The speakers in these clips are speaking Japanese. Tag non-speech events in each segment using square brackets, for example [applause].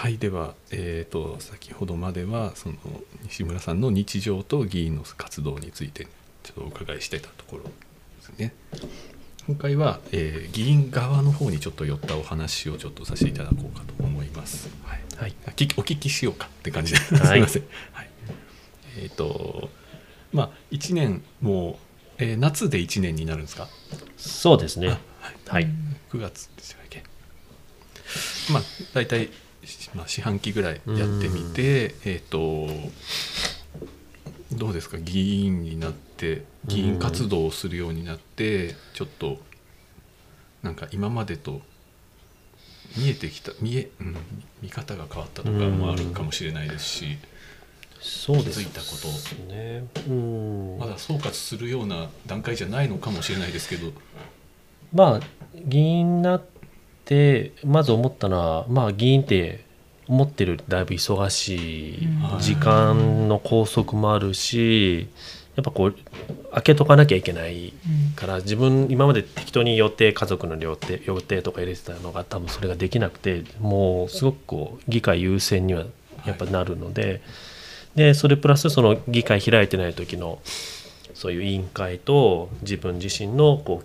はいでは、えーと、先ほどまではその西村さんの日常と議員の活動についてちょっとお伺いしてたところですね。今回は、えー、議員側の方にちょっと寄ったお話をちょっとさせていただこうかと思います。はい、はい、お聞きしようかって感じで、はい、[laughs] すみません。はい、えっ、ー、とまあ1年もう、えー、夏で1年になるんですか？そうですね。はい、はい、9月ですよね。まあ大体まあ、四半期ぐらいやってみて、えっ、とどうですか？議員になって議員活動をするようになってちょっとなんか今までと見えてきた見え、うん、見方が変わったとかもあるかもしれないですし。そうです気づいたこと、ね、まだ総括するような段階じゃないのかもしれないですけど。まあ議員になってまず思ったのはまあ議員って思ってるだいぶ忙しい時間の拘束もあるしやっぱこう開けとかなきゃいけないから自分今まで適当に予定家族の予定予定とか入れてたのが多分それができなくてもうすごくこう議会優先にはやっぱなるのででそれプラスその議会開いてない時のそういう委員会と自分自身のこう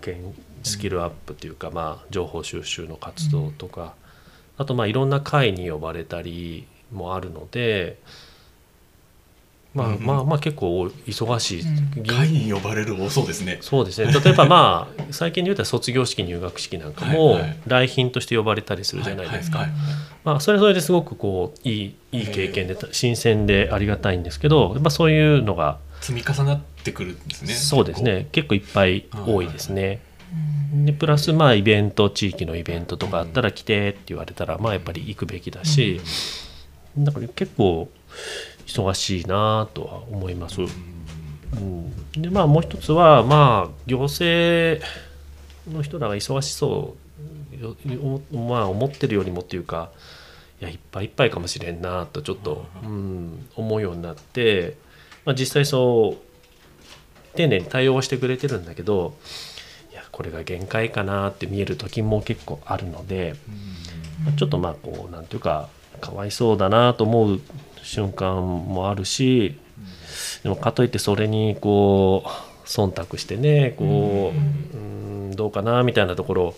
スキルアップというかまあ情報収集の活動とか。あとまあいろんな会に呼ばれたりもあるので、まあ、まあまあ結構忙しい、うん、会に呼ばれる多そうですね。そうですね。例えばまあ最近で言うと卒業式入学式なんかも来賓として呼ばれたりするじゃないですか。まあそれそれですごくこういいいい経験で新鮮でありがたいんですけどやっぱそういうのが積み重なってくるんですね。そうですね。結構。いっぱい多いですね、でプラスまあイベント地域のイベントとかあったら来てって言われたらまあやっぱり行くべきだし、だから結構忙しいなとは思います。うん、でまあもう一つはまあ行政の人らが忙しそうまあ思ってるよりもっていうかいやいっぱいいっぱいかもしれんなとちょっと、うん、思うようになって、まあ、実際そう丁寧に対応してくれてるんだけどこれが限界かなって見える時も結構あるので、ちょっとまあこう何て言うかかわいそうだなと思う瞬間もあるしでもかといってそれにこう忖度してねこううん。どうかなみたいなところ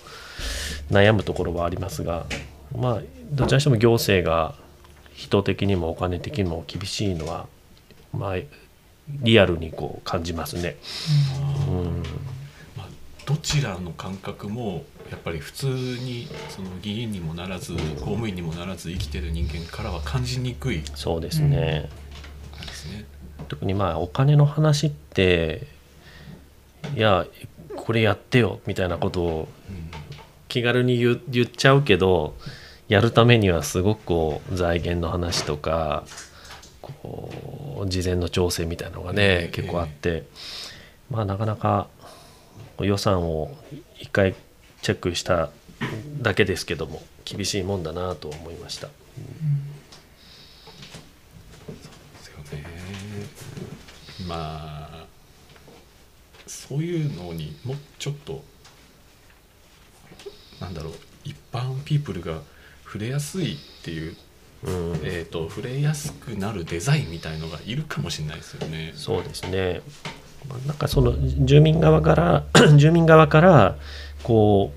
悩むところはありますがまあどちらにしても行政が人的にもお金的にも厳しいのはまあリアルにこう感じますね。うんどちらの感覚もやっぱり普通にその議員にもならず公務員にもならず生きてる人間からは感じにくいそうですね,、うん、ですね。特にまあお金の話っていやこれやってよみたいなことを気軽に言言っちゃうけどやるためにはすごくこう財源の話とかこう事前の調整みたいなのがね、結構あってまあなかなか予算を一回チェックしただけですけども厳しいもんだなと思いました。うん、そうですよねまあそういうのにもうちょっとなんだろう一般ピープルが触れやすいっていう、うん、えーと、と触れやすくなるデザインみたいのがいるかもしれないですよね。そうですねなんかその住民側から [clears throat] 住民側からこ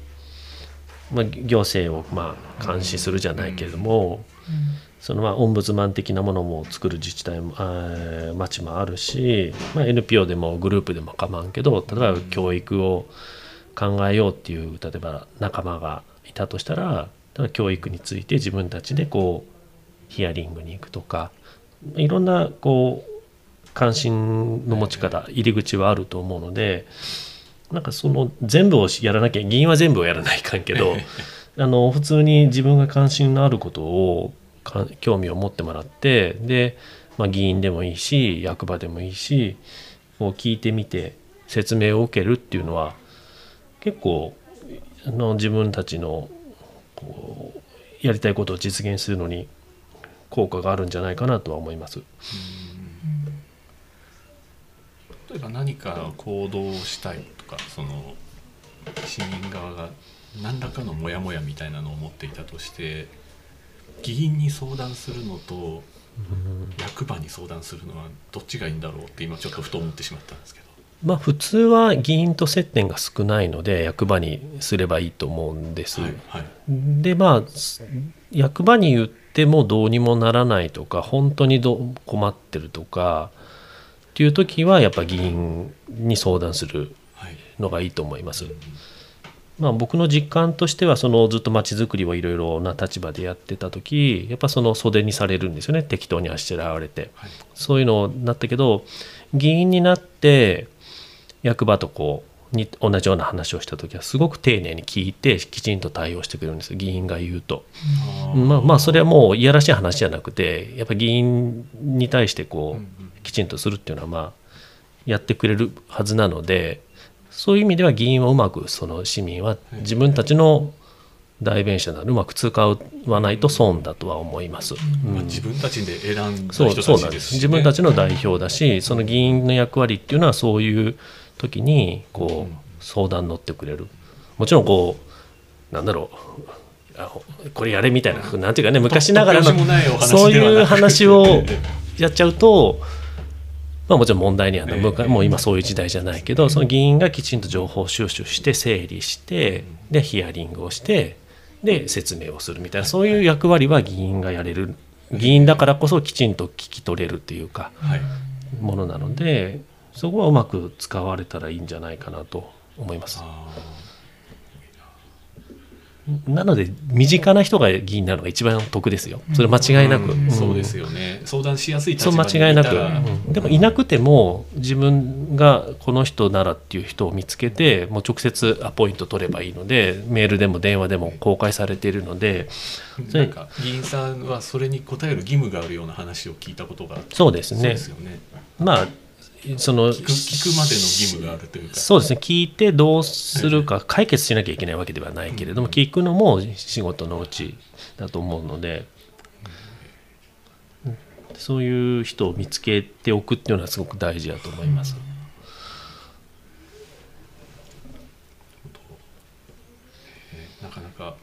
う、まあ、行政をまあ監視するじゃないけれども、そのまあオンブズマン的なものも作る自治体も町もあるし、まあ、NPO でもグループでも構わんけど例えば教育を考えようっていう例えば仲間がいたとしたら教育について自分たちでこうヒアリングに行くとかいろんなこう関心の持ち方入り口はあると思うのでなんかその全部をやらなきゃ議員は全部をやらないかんけど [laughs] あの普通に自分が関心のあることを興味を持ってもらってで、まあ、議員でもいいし役場でもいいしこう聞いてみて説明を受けるっていうのは結構あの自分たちのこうやりたいことを実現するのに効果があるんじゃないかなとは思います。例えば何か行動したいとかその市民側が何らかのモヤモヤみたいなのを持っていたとして議員に相談するのと役場に相談するのはどっちがいいんだろうって今ちょっとふと思ってしまったんですけど。まあ普通は議員と接点が少ないので役場にすればいいと思うんです。はいはいでまあ役場に言ってもどうにもならないとか本当にど困ってるとかっていう時はやっぱ議員に相談するはい。のがいいと思います。まあ、僕の実感としてはそのずっとまちづくりをいろいろな立場でやってた時やっぱその袖にされるんですよね。適当にあしらわれて。はい。そういうのになったけど議員になって役場とこうに同じような話をした時はすごく丁寧に聞いてきちんと対応してくれるんですよ。議員が言うと。まあまあそれはもういやらしい話じゃなくてやっぱ議員に対してこうきちんとするっていうのはまあやってくれるはずなのでそういう意味では議員をうまくその市民は自分たちの代弁者なのでうまく使わないと損だとは思います。うん。まあ、自分たちで選んだそう人そうなんです。すたちでし、ね、自分たちの代表だしその議員の役割っていうのはそういう時にこう相談乗ってくれる。もちろんこうなんだろう。あこれやれみたいななんていうかね昔ながらのそういう話をやっちゃうと、まあ、もちろん問題にはもう今そういう時代じゃないけどその議員がきちんと情報収集して整理してでヒアリングをしてで説明をするみたいなそういう役割は議員がやれる。議員だからこそきちんと聞き取れるっていうかはい。ものなのでそこはうまく使われたらいいんじゃないかなと思います。あなので身近な人が議員になるのが一番得ですよ。それ間ー違いなく。うん。そうでよすよね。相談しやすい立そう場に間違いなく、うんでもいなくても自分がこの人ならっていう人を見つけてもう直接アポイント取ればいいのでメールでも電話でも公開されているので。なんか議員さんはそれに応える義務があるような話を聞いたことがそうですね。そうですよね。まあその聞く聞くまでの義務があるというか。そうですね。聞いてどうするか解決しなきゃいけないわけではないけれども聞くのも仕事のうちだと思うのでうん。そういう人を見つけておくっていうのはすごく大事だと思います。えーなかなか。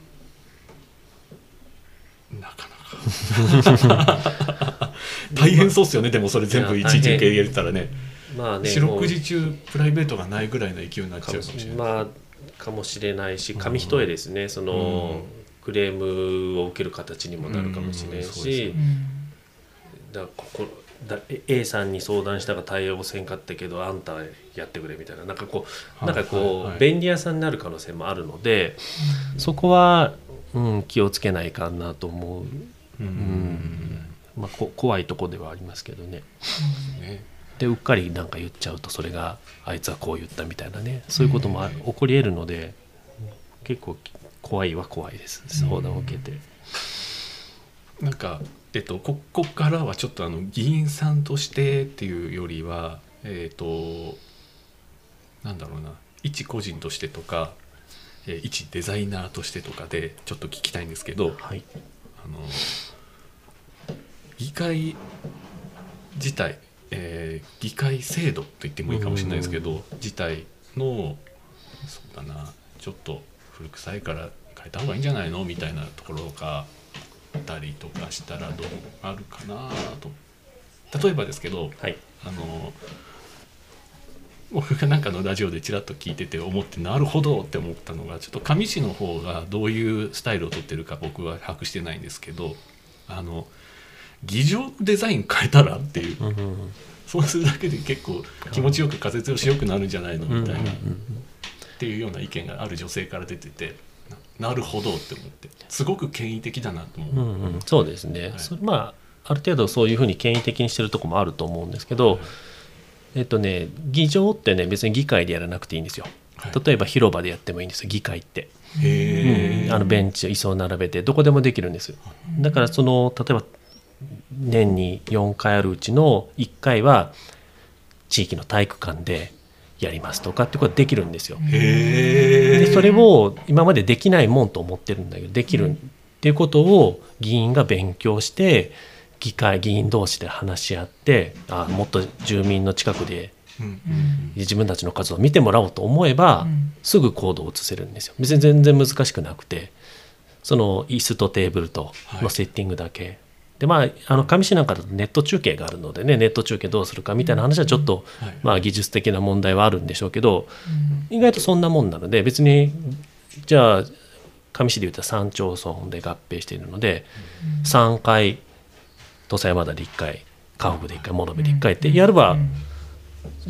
なかなか。[laughs] 大変そうっすよねでもそれ全部いや一日受け入れたらねまあね四六時中プライベートがないぐらいの勢いになっちゃうかもしれない、まあかもしれないし紙一重ですね、その、クレームを受ける形にもなるかもしれないし。よ、だここだ A さんに相談したが対応せんかったけどあんたやってくれみたいな。なんかこうはいなんかこう、はいはい。便利屋さんになる可能性もあるので、そこは、うん、気をつけないかなと思う、うん。ん。まあ、こ怖いとこではありますけどね。ねでうっかりなんか言っちゃうとそれがあいつはこう言ったみたいなねそういうこともあ起こり得るので結構怖いは怖いです。相談を受けて。なんか、えっと、ここからはちょっとあの議員さんとしてっていうよりはえっとなんだろうな一個人としてとか、えー一デザイナーとしてとかでちょっと聞きたいんですけどはい。あの議会自体、えー議会制度と言ってもいいかもしれないですけど自体のそうだなちょっと古臭いから変えた方がいいんじゃないのみたいなところがあったりとかしたらどうあるかなと。例えばですけどはい。あの僕がなんかのラジオでちらっと聞いてて思ってなるほどって思ったのがちょっと上市の方がどういうスタイルをとってるか僕は把握してないんですけどあの議場デザイン変えたらっていう。うんうんうん。そうするだけで結構気持ちよく風通しよくなるんじゃないのみたいな、うんうんっていうような意見がある女性から出ててななるほどって思って。すごく権威的だなと思う。うんうん。そうですね、はい。まあある程度そういうふうに権威的にしてるとこもあると思うんですけど、えっとね議場ってね別に議会でやらなくていいんですよ。はい。例えば広場でやってもいいんですよ議会って、うん。あのベンチ椅子を並べてどこでもできるんです。だからその例えば年に4回あるうちの1回は地域の体育館でやりますとかってことができるんですよ。でそれを今までできないもんと思ってるんだけどできるっていうことを議員が勉強して議会議員同士で話し合ってあもっと住民の近くでうん。自分たちの活動を見てもらおうと思えば、うん。すぐ行動を移せるんですよ。別に全然難しくなくてその椅子とテーブルとのセッティングだけ、でまああの上市なんかだとネット中継があるのでねネット中継どうするかみたいな話はちょっと、はいまあ技術的な問題はあるんでしょうけど、意外とそんなもんなので別にじゃあ上市でいうと3町村で合併しているので、3回土佐山田で1回河北で1回物部で1回ってやれば、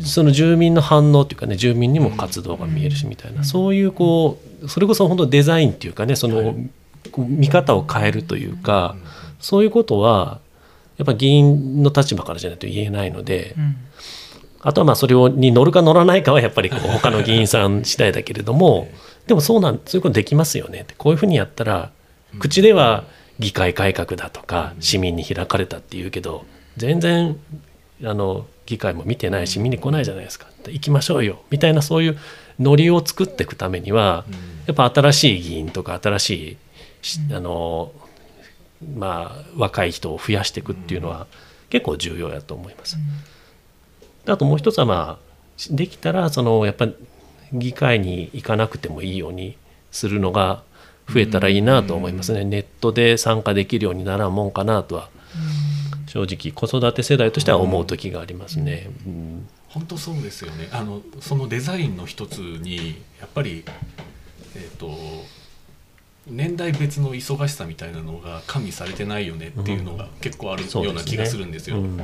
その住民の反応というかね住民にも活動が見えるしみたいな、そういうこうそれこそ本当デザインっていうかねその、見方を変えるというか、そういうことはやっぱ議員の立場からじゃないと言えないので、あとはまあそれをに乗るか乗らないかはやっぱりこう他の議員さん次第だけれどもでもそうなんそういうことできますよねってこういうふうにやったら口では議会改革だとか市民に開かれたっていうけど全然あの議会も見てないし見に来ないじゃないですか。行きましょうよ。みたいなそういうノリを作っていくためにはやっぱ新しい議員とか新しいしあのまあ若い人を増やしていくっていうのは結構重要やと思います。あともう一つはまあできたらそのやっぱり議会に行かなくてもいいようにするのが増えたらいいなと思いますね、ネットで参加できるようにならんもんかなとは正直子育て世代としては思う時がありますね。うん。本当そうですよね。あのそのデザインの一つにやっぱりえっ、と年代別の忙しさみたいなのが加味されてないよねっていうのが結構あるような気がするんですよ。うん。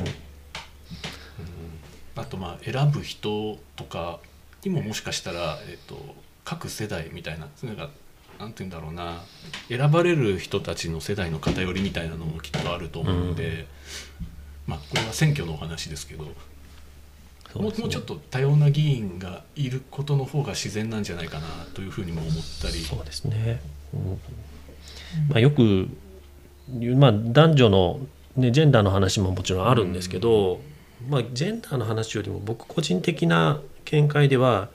あとまあ選ぶ人とかにももしかしたら、えっと各世代みたいななんかなんて言うんだろうな。選ばれる人たちの世代の偏りみたいなのもきっとあると思うので、まあこれは選挙のお話ですけどね。うもうちょっと多様な議員がいることの方が自然なんじゃないかなというふうにも思ったり。そうですね、うん。まあ、よくまあ、男女の、ね、ジェンダーの話ももちろんあるんですけど、まあ、ジェンダーの話よりも僕個人的な見解では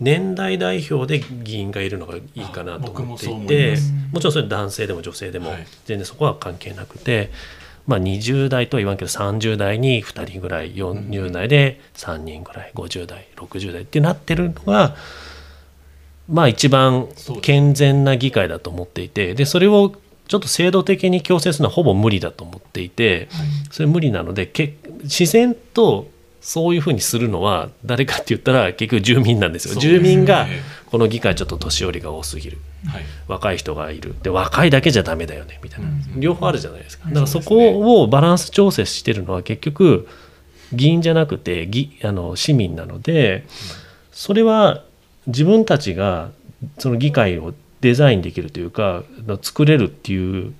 年代代表で議員がいるのがいいかなと思っていてもちろんそれ男性でも女性でもはい。全然そこは関係なくて、まあ、20代とは言わんけど30代に2人ぐらい40代で3人ぐらい50代60代ってなってるのがまあ一番健全な議会だと思っていてでそれをちょっと制度的に強制するのはほぼ無理だと思っていてそれ無理なのでけ自然とそういうふうにするのは誰かって言ったら結局住民なんですよ。住民がこの議会ちょっと年寄りが多すぎる。はい。若い人がいる。で若いだけじゃダメだよね。みたいな、うん。両方あるじゃないですか。うん。だからそこをバランス調整してるのは結局議員じゃなくて議あの市民なのでそれは自分たちがその議会をデザインできるというか作れるっていう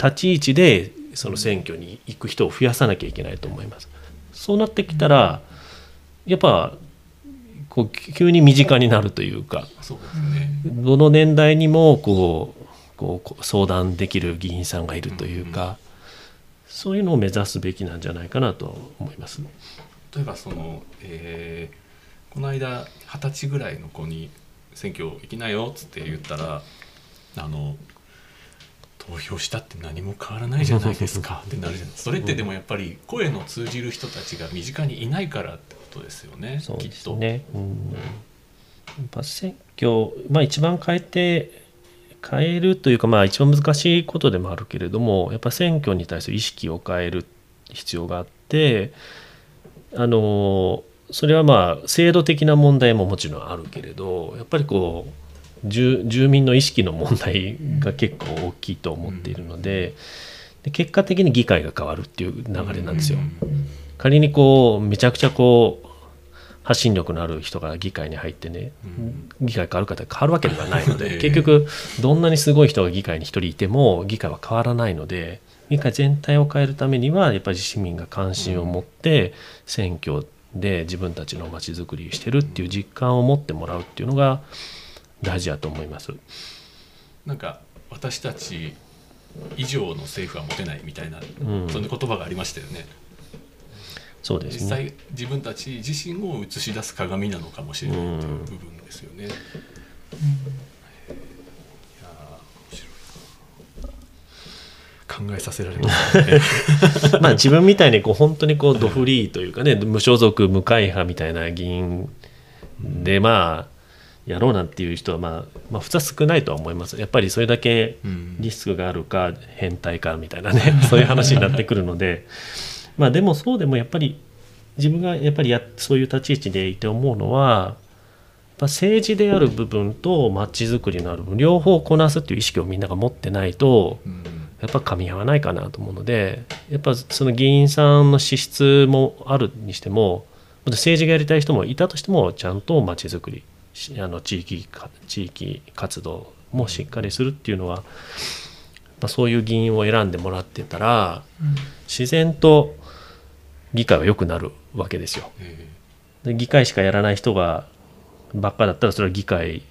立ち位置でその選挙に行く人を増やさなきゃいけないと思います。そうなってきたらやっぱこう急に身近になるというか。そうですね。どの年代にもこうこう相談できる議員さんがいるというか、そういうのを目指すべきなんじゃないかなと思います。例えばその、えーこの間二十歳ぐらいの子に選挙行きなよっつって言ったらあの投票したって何も変わらないじゃないですかってなるじゃない。それってでもやっぱり声の通じる人たちが身近にいないからってことですよねそうきっと。ですね。うん、やっぱ選挙、まあ、一番変えて変えるというか、まあ、一番難しいことでもあるけれどもやっぱ選挙に対する意識を変える必要があってあのそれはまあ制度的な問題ももちろんあるけれどやっぱりこう住住民の意識の問題が結構大きいと思っているのでで結果的に議会が変わるっていう流れなんですよ。仮にこうめちゃくちゃこう発信力のある人が議会に入ってね、議会変わるかって変わるわけではないので、ええ結局どんなにすごい人が議会に一人いても議会は変わらないので議会全体を変えるためにはやっぱり市民が関心を持って選挙で自分たちのまちづくりしてるっていう実感を持ってもらうっていうのが大事だと思います。なんか私たち以上の政府は持てないみたいな、うんそんな言葉がありましたよね。そうですね。実際自分たち自身を映し出す鏡なのかもしれないという部分ですよね。考えさせられますね。[laughs] まあ自分みたいにこう本当にこうドフリーというかね無所属無会派みたいな議員でまあやろうなんていう人は、まあ、まあ普通は少ないとは思いますやっぱりそれだけうんリスクがあるか変態かみたいなね [laughs] そういう話になってくるのでまあでもそうでもやっぱり自分がやっぱりやそういう立ち位置でいて思うのは政治である部分と街づくりのある部分両方こなすっていう意識をみんなが持ってないとうん。やっぱ噛み合わないかなと思うのでやっぱその議員さんの資質もあるにしても政治がやりたい人もいたとしてもちゃんと街づくりしあの地域か地域活動もしっかりするっていうのは、まあ、そういう議員を選んでもらってたら自然と議会は良くなるわけですよ。えで議会しかやらない人がばっかだったらそれは議会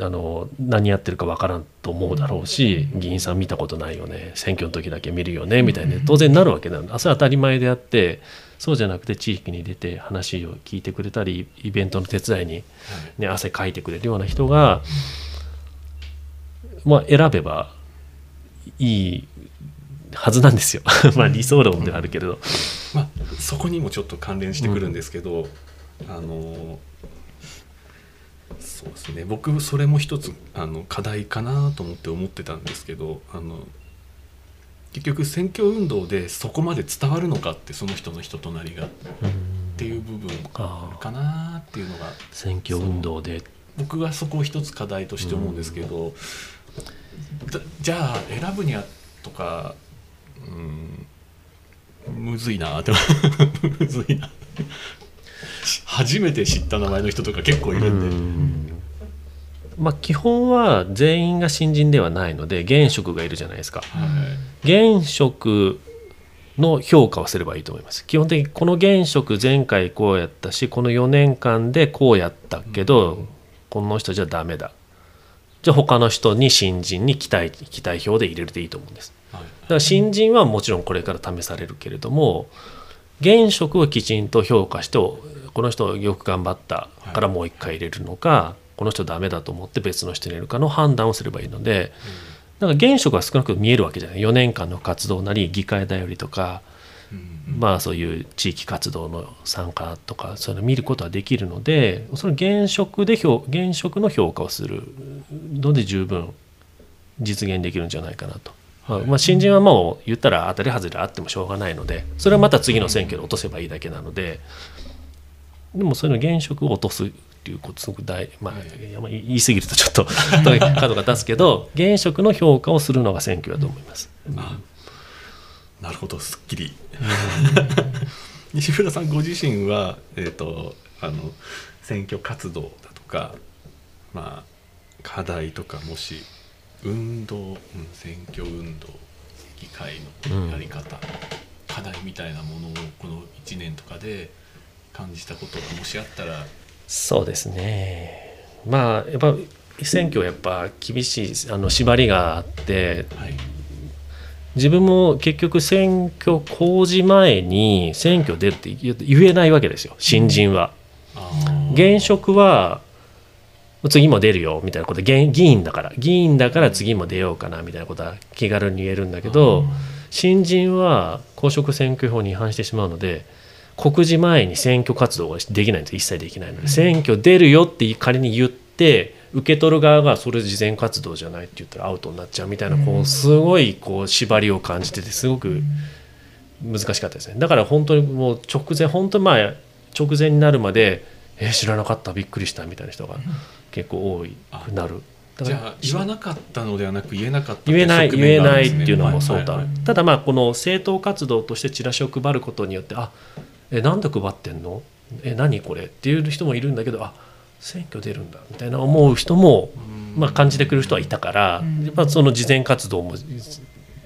あの何やってるかわからんと思うだろうし議員さん見たことないよね。選挙の時だけ見るよねみたいな。当然なるわけなのあそれは当たり前であってそうじゃなくて地域に出て話を聞いてくれたりイベントの手伝いに、ね、汗かいてくれるような人が、まあ、選べばいいはずなんですよ。[laughs] まあ理想論ではあるけれど。まあ、そこにもちょっと関連してくるんですけど、あのそうですね。僕それも一つあの課題かなと思って思ってたんですけどあの結局選挙運動でそこまで伝わるのかってその人の人となりが。っていう部分かなっていうのが。選挙運動で。僕はそこを一つ課題として思うんですけど、だじゃあ選ぶにはとかうん。むずいなって。[laughs] むずいな初めて知った名前の人とか結構いるんで、まあ基本は全員が新人ではないので現職がいるじゃないですか。はい。現職の評価をすればいいと思います。基本的にこの現職前回こうやったしこの4年間でこうやったけど、この人じゃダメだじゃあ他の人に新人に期待期待票で入れるでいいと思うんです。はい。だから新人はもちろんこれから試されるけれども現職をきちんと評価してこの人よく頑張ったからもう一回入れるのか、この人ダメだと思って別の人に入れるかの判断をすればいいのでだから現職は少なく見えるわけじゃない。4年間の活動なり議会だよりとか、うんまあそういう地域活動の参加とかそういうのを見ることはできるのでその現職で評現職の評価をするので十分実現できるんじゃないかなと。まあまあ、新人はもう言ったら当たり外れあってもしょうがないのでそれはまた次の選挙で落とせばいいだけなのででもそういうの現職を落とすっていうことすごく大、まあ言い過ぎるとちょっと角が立つけど現職の評価をするのが選挙だと思います。あなるほどすっきり。[laughs] 西村さんご自身は、えー、とあの選挙活動だとか、まあ、課題とかもし運動、うん、選挙運動議会のやり方、課題みたいなものをこの1年とかで感じたことがもしあったら、そうですね。まあやっぱ選挙はやっぱ厳しいあの縛りがあってはい自分も結局選挙公示前に選挙出るって言言えないわけですよ新人は。あ現職は次も出るよみたいなことで議員だから。議員だから次も出ようかなみたいなことは気軽に言えるんだけど新人は公職選挙法に違反してしまうので告示前に選挙活動ができないんです一切できないので。選挙出るよって仮に言って受け取る側がそれ事前活動じゃないって言ったらアウトになっちゃうみたいなこうすごいこう縛りを感じててすごく難しかったですね。だから本当にもう直前本当にまあ直前になるまで「え知らなかったびっくりした」みたいな人が結構多いくなる。だじゃあ言わなかったのではなく言えなかった言えない側言えないっていうのもそうだ、はいはいはい。ただまあこの政党活動としてチラシを配ることによってあえなんで配ってんの？え何これ？っていう人もいるんだけどあ選挙出るんだみたいな思う人も、まあ、感じてくる人はいたから、やっぱその事前活動も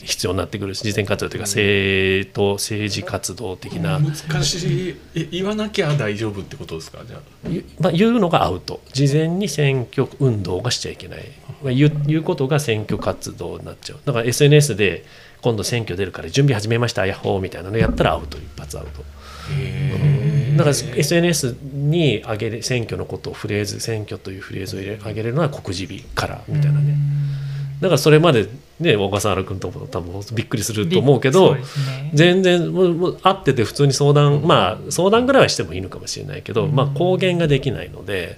必要になってくるし事前活動というか政党政治活動的な、難しい。え言わなきゃ大丈夫ってことですか？じゃあ。ゆまあ、言うのがアウト。事前に選挙運動がしちゃいけない、まあ、言うことが選挙活動になっちゃう。だから SNS で今度選挙出るから準備始めましたヤッホーみたいなのやったらアウト。一発アウト。へだから SNS に上げれ選挙のことをフレーズ選挙というフレーズを入れ上げれるのは告示日からみたいなね。だからそれまでね小笠原君とも多分びっくりすると思うけどね。全然もうもう会ってて普通に相談まあ相談ぐらいはしてもいいのかもしれないけど、まあ公言ができないので。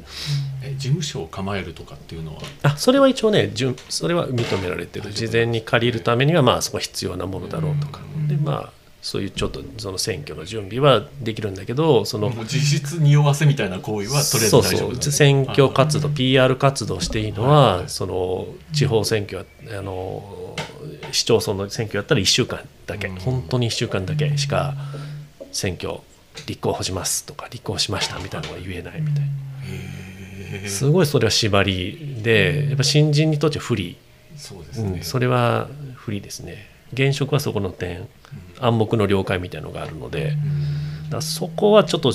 え事務所を構えるとかっていうのは？あそれは一応ね順それは認められてる。事前に借りるためにはまあそこは必要なものだろうとか。でまあそういうちょっとその選挙の準備はできるんだけどその実質匂わせみたいな行為はとりあえずそうそ大丈夫なんですう。選挙活動あ PR 活動していいのはその地方選挙はあの市町村の選挙やったら1週間だけ。うん。本当に1週間だけしか選挙立候補しますとか立候補しましたみたいなのは言えないみたいな。すごいそれは縛りでやっぱ新人にとっては不利、そうですね、うん、それは不利ですね現職はそこの点暗黙の了解みたいなのがあるのでだそこはちょっと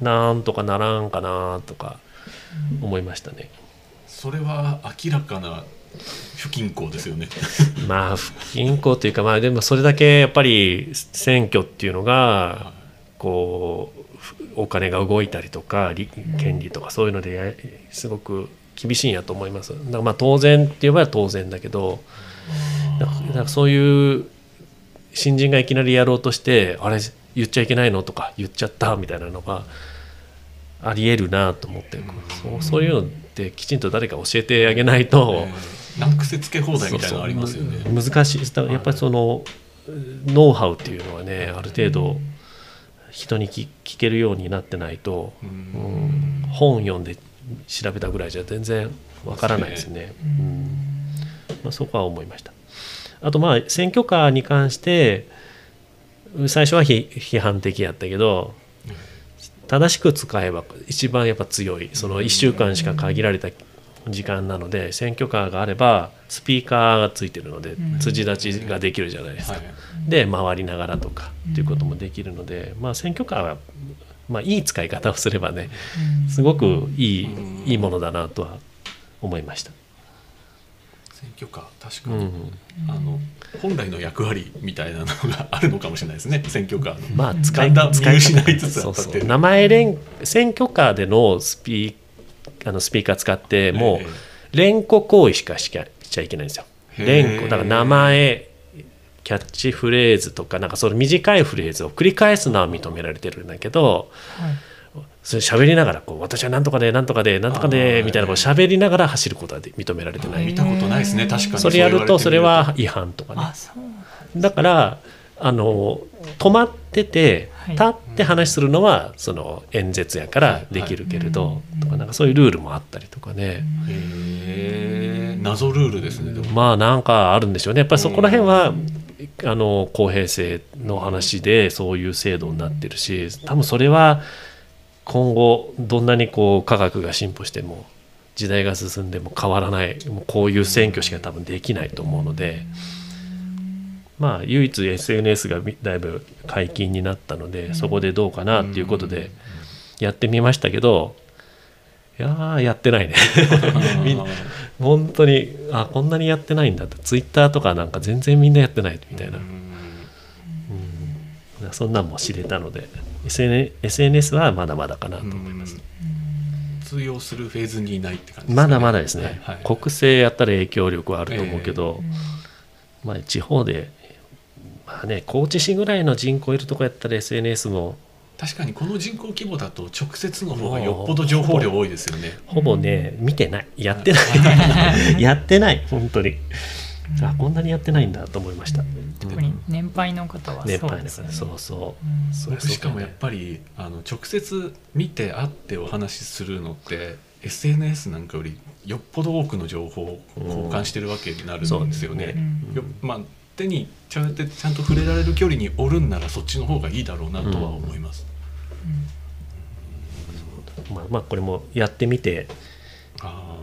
なんとかならんかなとか思いましたね。それは明らかな不均衡ですよね。[laughs] まあ不均衡というかまあでもそれだけやっぱり選挙っていうのがこうふお金が動いたりとか利権利とかそういうのでやすごく厳しいんやと思います。だからまあ当然って言えば当然だけどだからだからそういう新人がいきなりやろうとしてあれ言っちゃいけないのとか言っちゃったみたいなのがありえるなと思ってそうそういうのってきちんと誰か教えてあげないと。えー難癖つけ放題みたいなのありますよね。難しい。やっぱりそのノウハウっていうのはねある程度人に聞聞けるようになってないと、ううんん本読んで調べたぐらいじゃ全然わからないですね。うん。まあ、そこは思いました。あとまあ選挙カーに関して最初は批批判的やったけど正しく使えば一番やっぱ強いその1週間しか限られた時間なので選挙カーがあればスピーカーがついてるのでうん辻立ちができるじゃないですかはい。で回りながらとかっていうこともできるので、まあ、選挙カーは、まあ、いい使い方をすればねすごくいいうんいいものだなとは思いました。選挙カー確か。に、うん、あの本来の役割みたいなのがあるのかもしれないですね。[laughs] 選挙カーの。まあ使いだんだん使い見失いつつあそうったってそう名前連選挙カーでのスピーあのスピーカー使ってもえ。う連呼行為しかしちゃしちゃいけないんですよ。連呼。だから名前キャッチフレーズとかなんかその短いフレーズを繰り返すのは認められてるんだけどはいそれ喋りながらこう私は何とかで何とかで何とかあでーみたいなこう喋りながら走ることはで認められてない。見たことないですね確かにそれやると。それはう違反とかね。だだからあの止まっててはい。立って話するのはその演説やからできるけれど、はいとかなんかそういうルールもあったりとかね、へえ謎ルールですねまあなんかあるんでしょうね。やっぱりそこら辺は、あの公平性の話でそういう制度になってるし多分それは今後どんなにこう科学が進歩しても時代が進んでも変わらないもうこういう選挙しか多分できないと思うので。まあ唯一 SNS がだいぶ解禁になったのでそこでどうかなっていうことでやってみましたけどいやーやってないね [laughs] 本当にあこんなにやってないんだってツイッターとかなんか全然みんなやってないみたいな、うんそんなんも知れたので SN SNS はまだまだかなと思います、通用するフェーズにいないって感じですかね。まだまだですね、はいはい。国政やったら影響力はあると思うけど、まあ、地方でまあね高知市ぐらいの人口いるとこやったら SNS も確かにこの人口規模だと直接の方がよっぽど情報量多いですよね。ほぼね見てない。やってない。[laughs] やってない。本当にあこんなにやってないんだと思いました。特に年配の方は年配のそうですよね。方そうそう。うん。しかもやっりぱりあの直接見て会ってお話しするのって SNS なんかよりよっぽど多くの情報を交換してるわけになるんですよね。よまあ、手にちゃんとちゃんと触れられる距離におるんならそっちの方がいいだろうなとは思います。まあまあこれもやってみて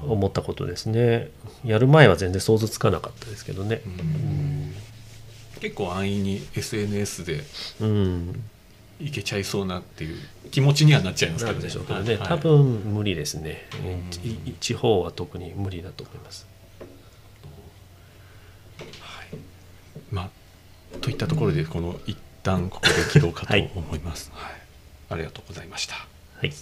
思ったことですね。やる前は全然想像つかなかったですけどね。うん。結構安易に SNS でうん。いけちゃいそうなっていう気持ちにはなっちゃいますけどなんでしょうけどね、はい。多分無理ですね、うん。い地方は特に無理だと思います。はい。まあ、といったところでこの一旦ここで切ろうかと思います。はい、ありがとうございました。はい